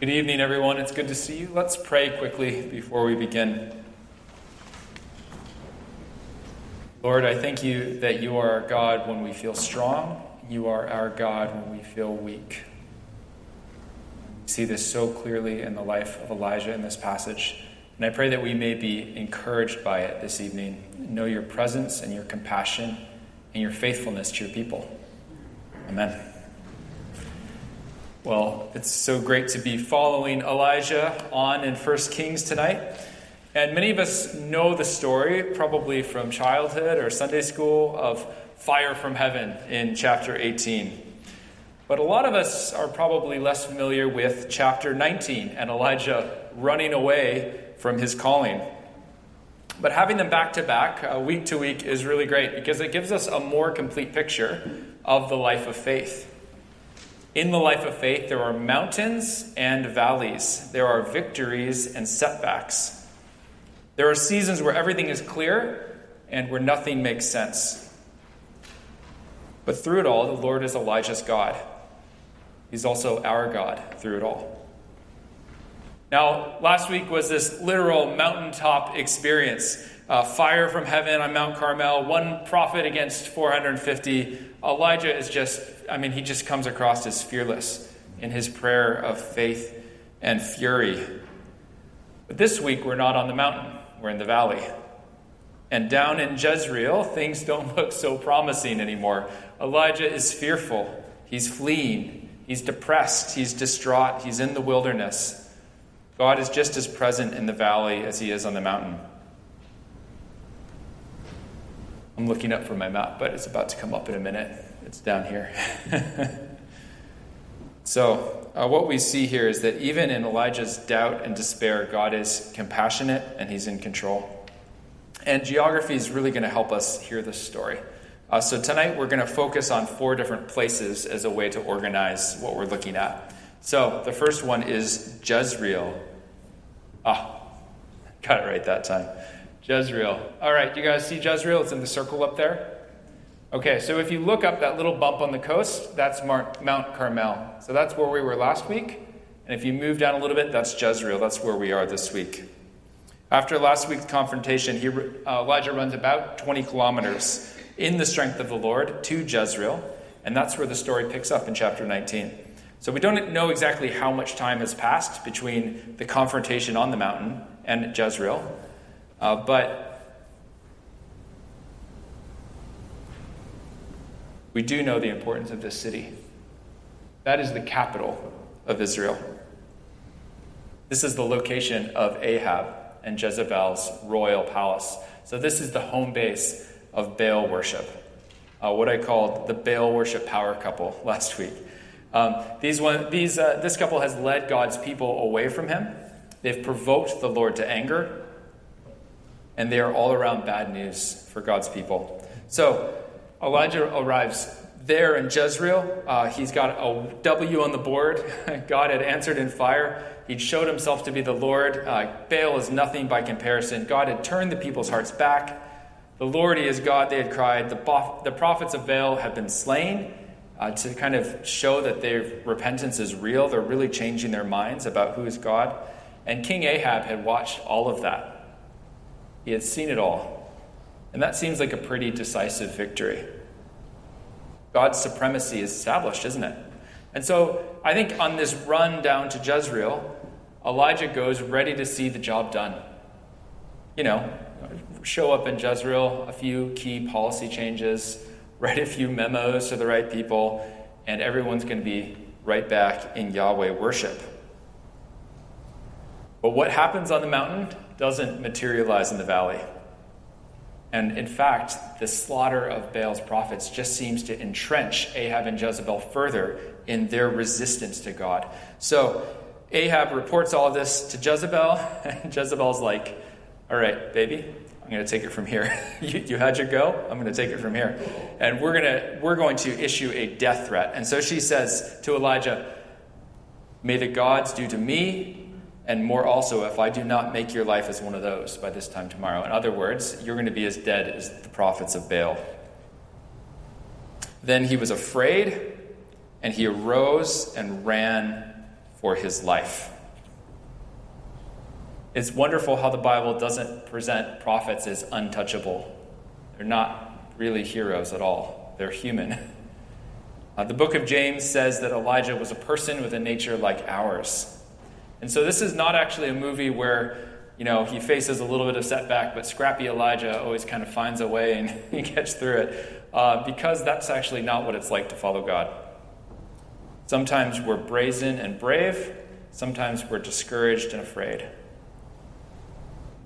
Good evening, everyone. It's good to see you. Let's pray quickly before we begin. Lord, I thank you that you are our God when we feel strong. You are our God when we feel weak. We see this so clearly in the life of Elijah in this passage. And I pray that we may be encouraged by it this evening. Know your presence and your compassion and your faithfulness to your people. Amen. Well, it's so great to be following Elijah on in 1 Kings tonight. And many of us know the story, probably from childhood or Sunday school, of fire from heaven in chapter 18. But a lot of us are probably less familiar with chapter 19 and Elijah running away from his calling. But having them back to back, uh, week to week, is really great because it gives us a more complete picture of the life of faith. In the life of faith, there are mountains and valleys, there are victories and setbacks. There are seasons where everything is clear and where nothing makes sense. But through it all, the Lord is Elijah's God. He's also our God through it all. Now, last week was this literal mountaintop experience uh, fire from heaven on Mount Carmel, one prophet against 450. Elijah is just, I mean, he just comes across as fearless in his prayer of faith and fury. But this week, we're not on the mountain, we're in the valley. And down in Jezreel, things don't look so promising anymore. Elijah is fearful, he's fleeing, he's depressed, he's distraught, he's in the wilderness. God is just as present in the valley as he is on the mountain. I'm looking up from my map, but it's about to come up in a minute. It's down here. so, uh, what we see here is that even in Elijah's doubt and despair, God is compassionate and he's in control. And geography is really going to help us hear this story. Uh, so, tonight we're going to focus on four different places as a way to organize what we're looking at. So, the first one is Jezreel. Ah, got it right that time. Jezreel. All right, do you guys see Jezreel? It's in the circle up there. Okay, so if you look up that little bump on the coast, that's Mount Carmel. So that's where we were last week. And if you move down a little bit, that's Jezreel. That's where we are this week. After last week's confrontation, he, uh, Elijah runs about 20 kilometers in the strength of the Lord to Jezreel. And that's where the story picks up in chapter 19. So we don't know exactly how much time has passed between the confrontation on the mountain and Jezreel. Uh, but we do know the importance of this city. That is the capital of Israel. This is the location of Ahab and Jezebel's royal palace. So, this is the home base of Baal worship, uh, what I called the Baal worship power couple last week. Um, these one, these, uh, this couple has led God's people away from him. They've provoked the Lord to anger, and they are all around bad news for God's people. So Elijah arrives there in Jezreel. Uh, he's got a W on the board. God had answered in fire. He'd showed himself to be the Lord. Uh, Baal is nothing by comparison. God had turned the people's hearts back. The Lord, is God, they had cried. The, the prophets of Baal have been slain uh, to kind of show that their repentance is real. They're really changing their minds about who is God. And King Ahab had watched all of that. He had seen it all. And that seems like a pretty decisive victory. God's supremacy is established, isn't it? And so I think on this run down to Jezreel, Elijah goes ready to see the job done. You know, show up in Jezreel, a few key policy changes, write a few memos to the right people, and everyone's going to be right back in Yahweh worship. But what happens on the mountain doesn't materialize in the valley. And in fact, the slaughter of Baal's prophets just seems to entrench Ahab and Jezebel further in their resistance to God. So Ahab reports all of this to Jezebel, and Jezebel's like, All right, baby, I'm going to take it from here. you, you, had your go. I'm going to take it from here. And we're going to, we're going to issue a death threat. And so she says to Elijah, May the gods do to me and more also if I do not make your life as one of those by this time tomorrow. In other words, you're going to be as dead as the prophets of Baal. Then he was afraid, and he arose and ran for his life. It's wonderful how the Bible doesn't present prophets as untouchable. They're not really heroes at all, they're human. Uh, the book of James says that Elijah was a person with a nature like ours. And so this is not actually a movie where you know, he faces a little bit of setback, but scrappy Elijah always kind of finds a way and he gets through it uh, because that's actually not what it's like to follow God. Sometimes we're brazen and brave, sometimes we're discouraged and afraid.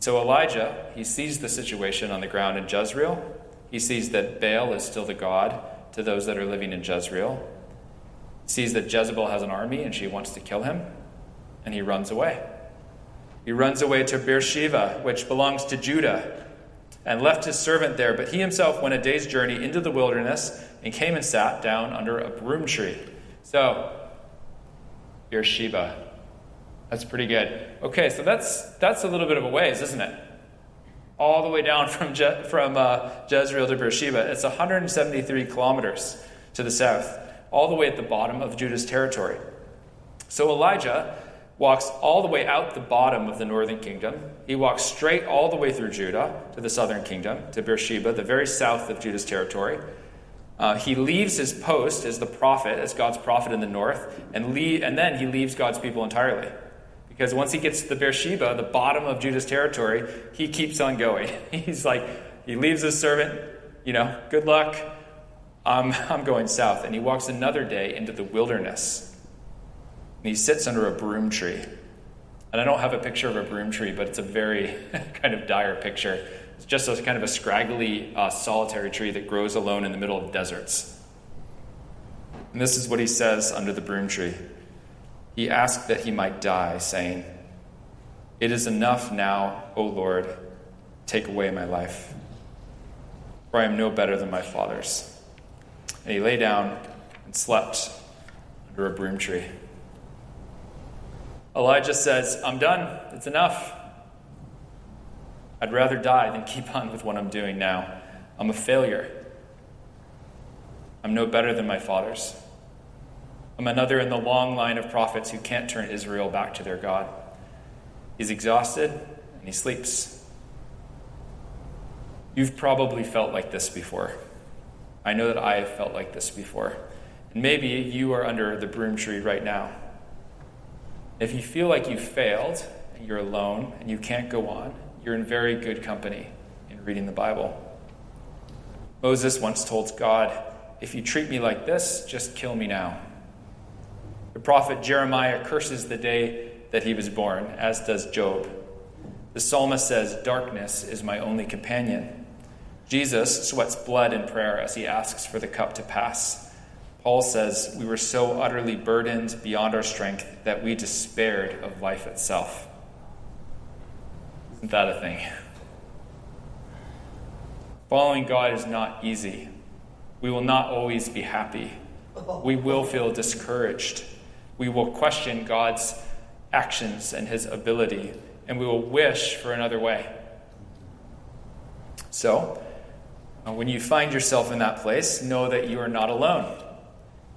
So Elijah, he sees the situation on the ground in Jezreel. He sees that Baal is still the God to those that are living in Jezreel. He sees that Jezebel has an army and she wants to kill him, and he runs away. He runs away to Beersheba, which belongs to Judah, and left his servant there. But he himself went a day's journey into the wilderness and came and sat down under a broom tree. So, Beersheba. That's pretty good. Okay, so that's that's a little bit of a ways, isn't it? All the way down from Je- from uh, Jezreel to Beersheba. It's 173 kilometers to the south, all the way at the bottom of Judah's territory. So Elijah walks all the way out the bottom of the northern kingdom. He walks straight all the way through Judah to the southern kingdom, to Beersheba, the very south of Judah's territory. Uh, he leaves his post as the prophet, as God's prophet in the north, and, leave, and then he leaves God's people entirely. Because once he gets to the Beersheba, the bottom of Judah's territory, he keeps on going. He's like, he leaves his servant, you know, good luck. I'm, I'm going south. And he walks another day into the wilderness and he sits under a broom tree. And I don't have a picture of a broom tree, but it's a very kind of dire picture. It's just a kind of a scraggly, uh, solitary tree that grows alone in the middle of deserts. And this is what he says under the broom tree. He asked that he might die, saying, It is enough now, O Lord, take away my life, for I am no better than my fathers. And he lay down and slept under a broom tree. Elijah says, I'm done. It's enough. I'd rather die than keep on with what I'm doing now. I'm a failure. I'm no better than my fathers. I'm another in the long line of prophets who can't turn Israel back to their God. He's exhausted and he sleeps. You've probably felt like this before. I know that I have felt like this before. And maybe you are under the broom tree right now. If you feel like you've failed and you're alone and you can't go on, you're in very good company in reading the Bible. Moses once told God, If you treat me like this, just kill me now. The prophet Jeremiah curses the day that he was born, as does Job. The psalmist says, Darkness is my only companion. Jesus sweats blood in prayer as he asks for the cup to pass. Paul says, We were so utterly burdened beyond our strength that we despaired of life itself. Isn't that a thing? Following God is not easy. We will not always be happy. We will feel discouraged. We will question God's actions and his ability, and we will wish for another way. So, uh, when you find yourself in that place, know that you are not alone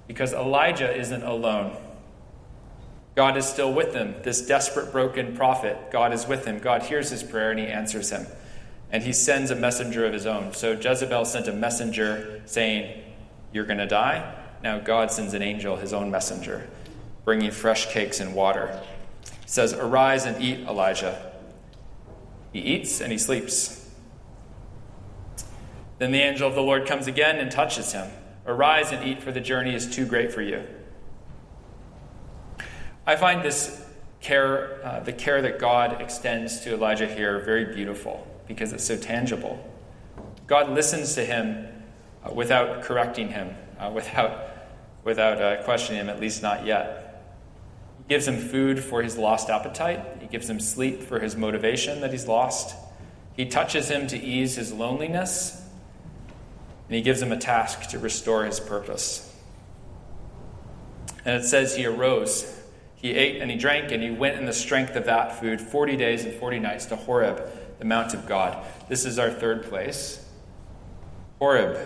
because Elijah isn't alone. God is still with him. This desperate, broken prophet, God is with him. God hears his prayer and he answers him. And he sends a messenger of his own. So Jezebel sent a messenger saying, You're going to die. Now God sends an angel, his own messenger, bringing fresh cakes and water. He says, Arise and eat, Elijah. He eats and he sleeps. Then the angel of the Lord comes again and touches him. Arise and eat, for the journey is too great for you. I find this care, uh, the care that God extends to Elijah here, very beautiful because it's so tangible. God listens to him uh, without correcting him, uh, without, without uh, questioning him, at least not yet. He gives him food for his lost appetite, he gives him sleep for his motivation that he's lost. He touches him to ease his loneliness and he gives him a task to restore his purpose. And it says he arose, he ate and he drank, and he went in the strength of that food 40 days and 40 nights to Horeb, the Mount of God. This is our third place. Horeb.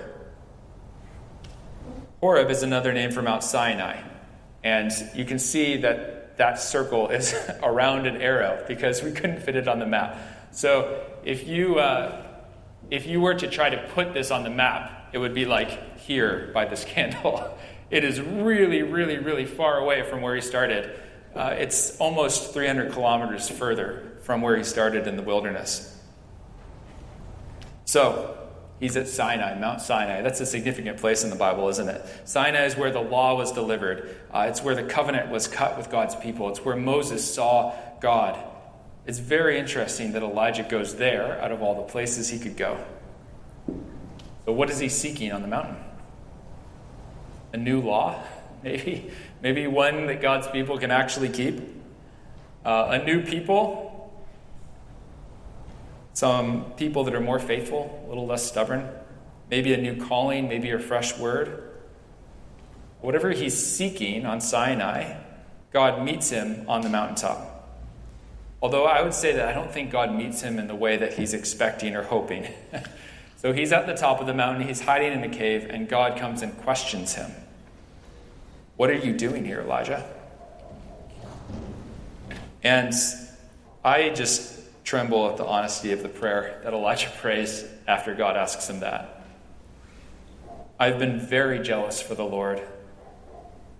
Horeb is another name for Mount Sinai. And you can see that that circle is around an arrow because we couldn't fit it on the map. So if you, uh, if you were to try to put this on the map, it would be like here by this candle. It is really, really, really far away from where he started. Uh, it's almost 300 kilometers further from where he started in the wilderness. So, he's at Sinai, Mount Sinai. That's a significant place in the Bible, isn't it? Sinai is where the law was delivered, uh, it's where the covenant was cut with God's people, it's where Moses saw God. It's very interesting that Elijah goes there out of all the places he could go. So, what is he seeking on the mountain? A new law, maybe? Maybe one that God's people can actually keep? Uh, a new people? Some people that are more faithful, a little less stubborn? Maybe a new calling, maybe a fresh word? Whatever he's seeking on Sinai, God meets him on the mountaintop. Although I would say that I don't think God meets him in the way that he's expecting or hoping. so he's at the top of the mountain, he's hiding in a cave, and God comes and questions him. What are you doing here, Elijah? And I just tremble at the honesty of the prayer that Elijah prays after God asks him that. I've been very jealous for the Lord,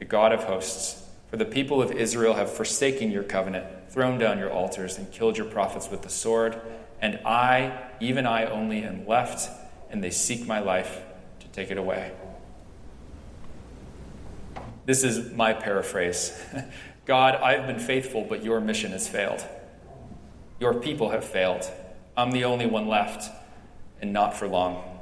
the God of hosts, for the people of Israel have forsaken your covenant thrown down your altars and killed your prophets with the sword. And I, even I only, am left, and they seek my life to take it away. This is my paraphrase God, I've been faithful, but your mission has failed. Your people have failed. I'm the only one left, and not for long.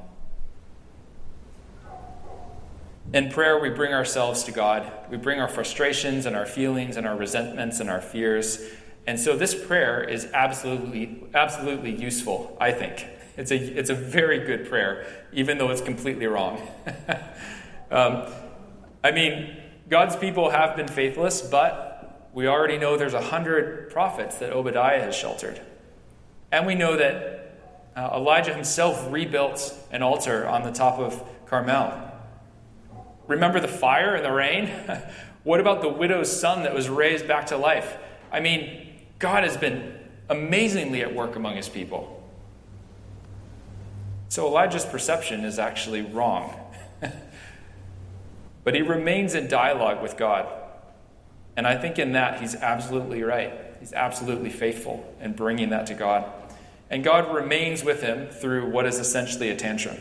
In prayer, we bring ourselves to God. We bring our frustrations and our feelings and our resentments and our fears. And so this prayer is absolutely, absolutely useful, I think. It's a, it's a very good prayer, even though it's completely wrong. um, I mean, God's people have been faithless, but we already know there's a hundred prophets that Obadiah has sheltered. And we know that uh, Elijah himself rebuilt an altar on the top of Carmel. Remember the fire and the rain? what about the widow's son that was raised back to life? I mean, God has been amazingly at work among his people. So Elijah's perception is actually wrong. but he remains in dialogue with God. And I think in that he's absolutely right. He's absolutely faithful in bringing that to God. And God remains with him through what is essentially a tantrum.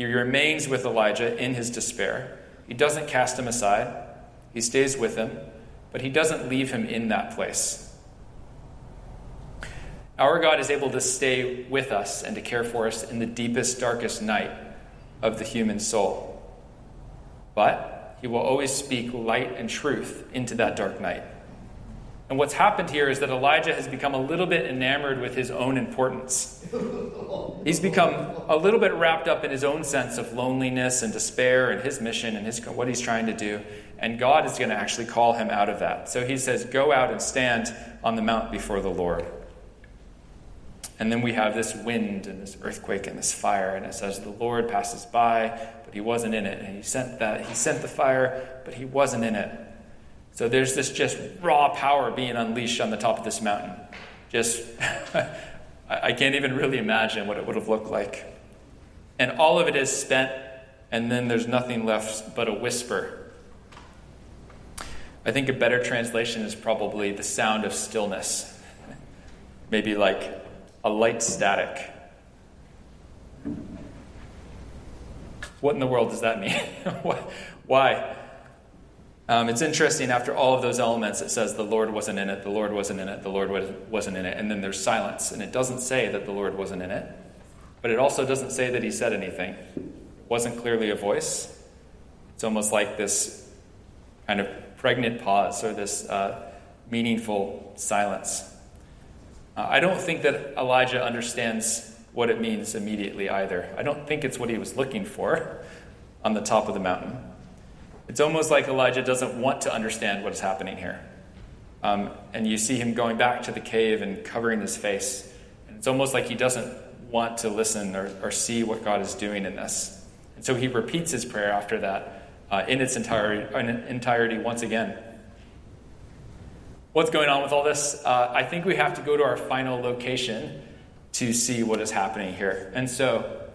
He remains with Elijah in his despair. He doesn't cast him aside, he stays with him, but he doesn't leave him in that place. Our God is able to stay with us and to care for us in the deepest, darkest night of the human soul. But he will always speak light and truth into that dark night. And what's happened here is that Elijah has become a little bit enamored with his own importance. He's become a little bit wrapped up in his own sense of loneliness and despair and his mission and his, what he's trying to do. And God is going to actually call him out of that. So he says, Go out and stand on the mount before the Lord. And then we have this wind and this earthquake and this fire, and it says the Lord passes by, but he wasn't in it. And he sent that he sent the fire, but he wasn't in it. So there's this just raw power being unleashed on the top of this mountain. Just, I can't even really imagine what it would have looked like. And all of it is spent, and then there's nothing left but a whisper. I think a better translation is probably the sound of stillness. Maybe like a light static. What in the world does that mean? Why? Um, it's interesting, after all of those elements, it says the Lord wasn't in it, the Lord wasn't in it, the Lord wasn't in it, and then there's silence. And it doesn't say that the Lord wasn't in it, but it also doesn't say that he said anything. It wasn't clearly a voice. It's almost like this kind of pregnant pause or this uh, meaningful silence. Uh, I don't think that Elijah understands what it means immediately either. I don't think it's what he was looking for on the top of the mountain. It's almost like Elijah doesn't want to understand what is happening here. Um, and you see him going back to the cave and covering his face. And it's almost like he doesn't want to listen or, or see what God is doing in this. And so he repeats his prayer after that uh, in its entirety, in entirety once again. what's going on with all this? Uh, I think we have to go to our final location to see what is happening here. And so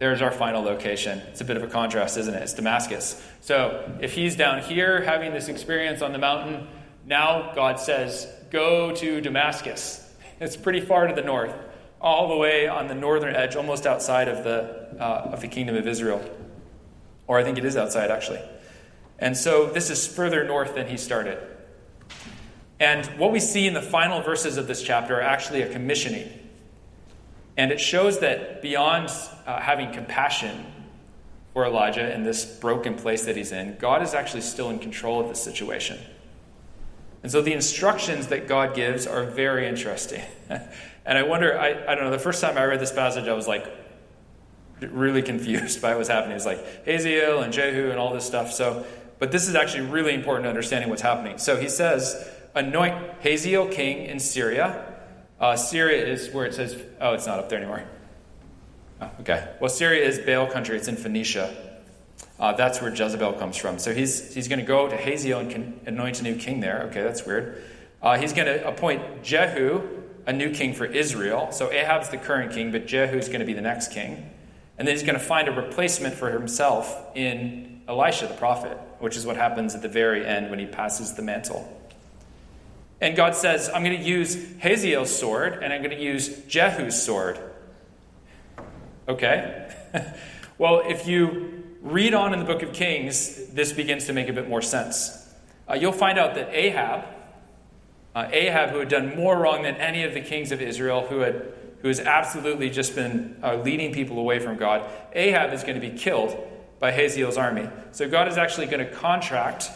there's our final location. It's a bit of a contrast, isn't it? It's Damascus. So if he's down here having this experience on the mountain, now God says, go to Damascus. It's pretty far to the north, all the way on the northern edge, almost outside of the, uh, of the kingdom of Israel. Or I think it is outside, actually. And so this is further north than he started. And what we see in the final verses of this chapter are actually a commissioning. And it shows that beyond uh, having compassion for Elijah in this broken place that he's in, God is actually still in control of the situation. And so the instructions that God gives are very interesting. and I wonder, I, I don't know, the first time I read this passage, I was like really confused by what was happening. It was like Hazael and Jehu and all this stuff. So, but this is actually really important to understanding what's happening. So he says, anoint Hazael king in Syria. Uh, Syria is where it says, oh, it's not up there anymore. Oh, okay. Well, Syria is Baal country, it's in Phoenicia. Uh, that's where Jezebel comes from. So he's, he's going to go to Hazael and can anoint a new king there. Okay, that's weird. Uh, he's going to appoint Jehu, a new king for Israel. So Ahab's the current king, but Jehu is going to be the next king. And then he's going to find a replacement for himself in Elisha the prophet, which is what happens at the very end when he passes the mantle. And God says, I'm going to use Hazael's sword and I'm going to use Jehu's sword. Okay? well, if you read on in the book of Kings, this begins to make a bit more sense. Uh, you'll find out that Ahab, uh, Ahab, who had done more wrong than any of the kings of Israel, who had who has absolutely just been uh, leading people away from God, Ahab is going to be killed by Hazael's army. So God is actually going to contract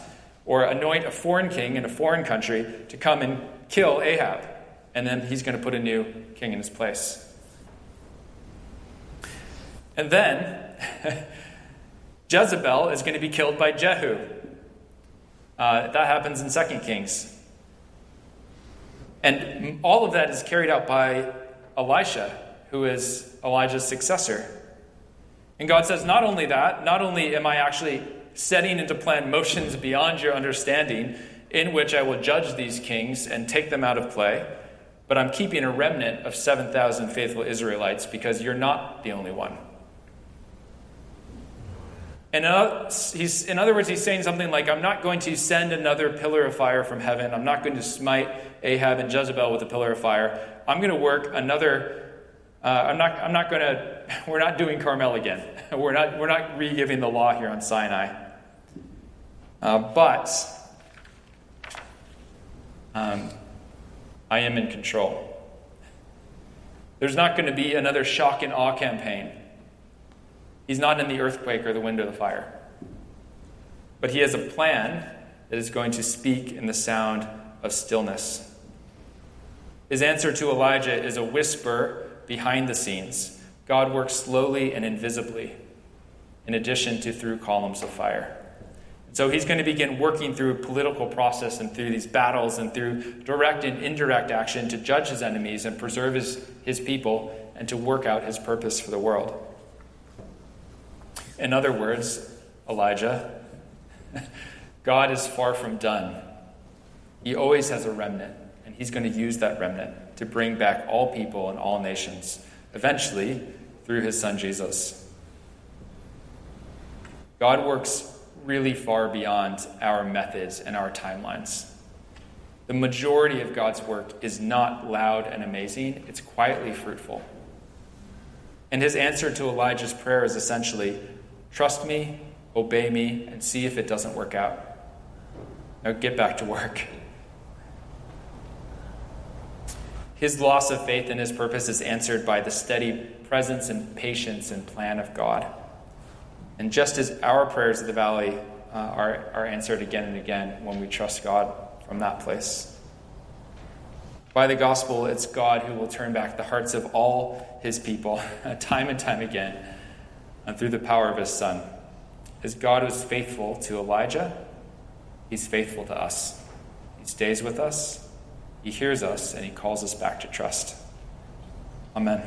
or anoint a foreign king in a foreign country to come and kill Ahab. And then he's going to put a new king in his place. And then Jezebel is going to be killed by Jehu. Uh, that happens in 2 Kings. And all of that is carried out by Elisha, who is Elijah's successor. And God says, not only that, not only am I actually setting into plan motions beyond your understanding, in which I will judge these kings and take them out of play, but I'm keeping a remnant of 7,000 faithful Israelites because you're not the only one. And in other words, he's saying something like, I'm not going to send another pillar of fire from heaven. I'm not going to smite Ahab and Jezebel with a pillar of fire. I'm going to work another. Uh, I'm not, I'm not going to, we're not doing Carmel again. We're not, we're not re giving the law here on Sinai. Uh, but um, I am in control. There's not going to be another shock and awe campaign. He's not in the earthquake or the wind or the fire. But he has a plan that is going to speak in the sound of stillness. His answer to Elijah is a whisper behind the scenes. God works slowly and invisibly, in addition to through columns of fire. So he's going to begin working through a political process and through these battles and through direct and indirect action to judge his enemies and preserve his, his people and to work out his purpose for the world. In other words, Elijah, God is far from done. He always has a remnant, and he's going to use that remnant to bring back all people and all nations, eventually through his son Jesus. God works really far beyond our methods and our timelines. The majority of God's work is not loud and amazing, it's quietly fruitful. And his answer to Elijah's prayer is essentially Trust me, obey me, and see if it doesn't work out. Now get back to work. His loss of faith in his purpose is answered by the steady presence and patience and plan of God. And just as our prayers of the valley uh, are, are answered again and again when we trust God from that place. By the gospel, it's God who will turn back the hearts of all his people time and time again and through the power of his Son. As God was faithful to Elijah, he's faithful to us. He stays with us, he hears us, and he calls us back to trust. Amen.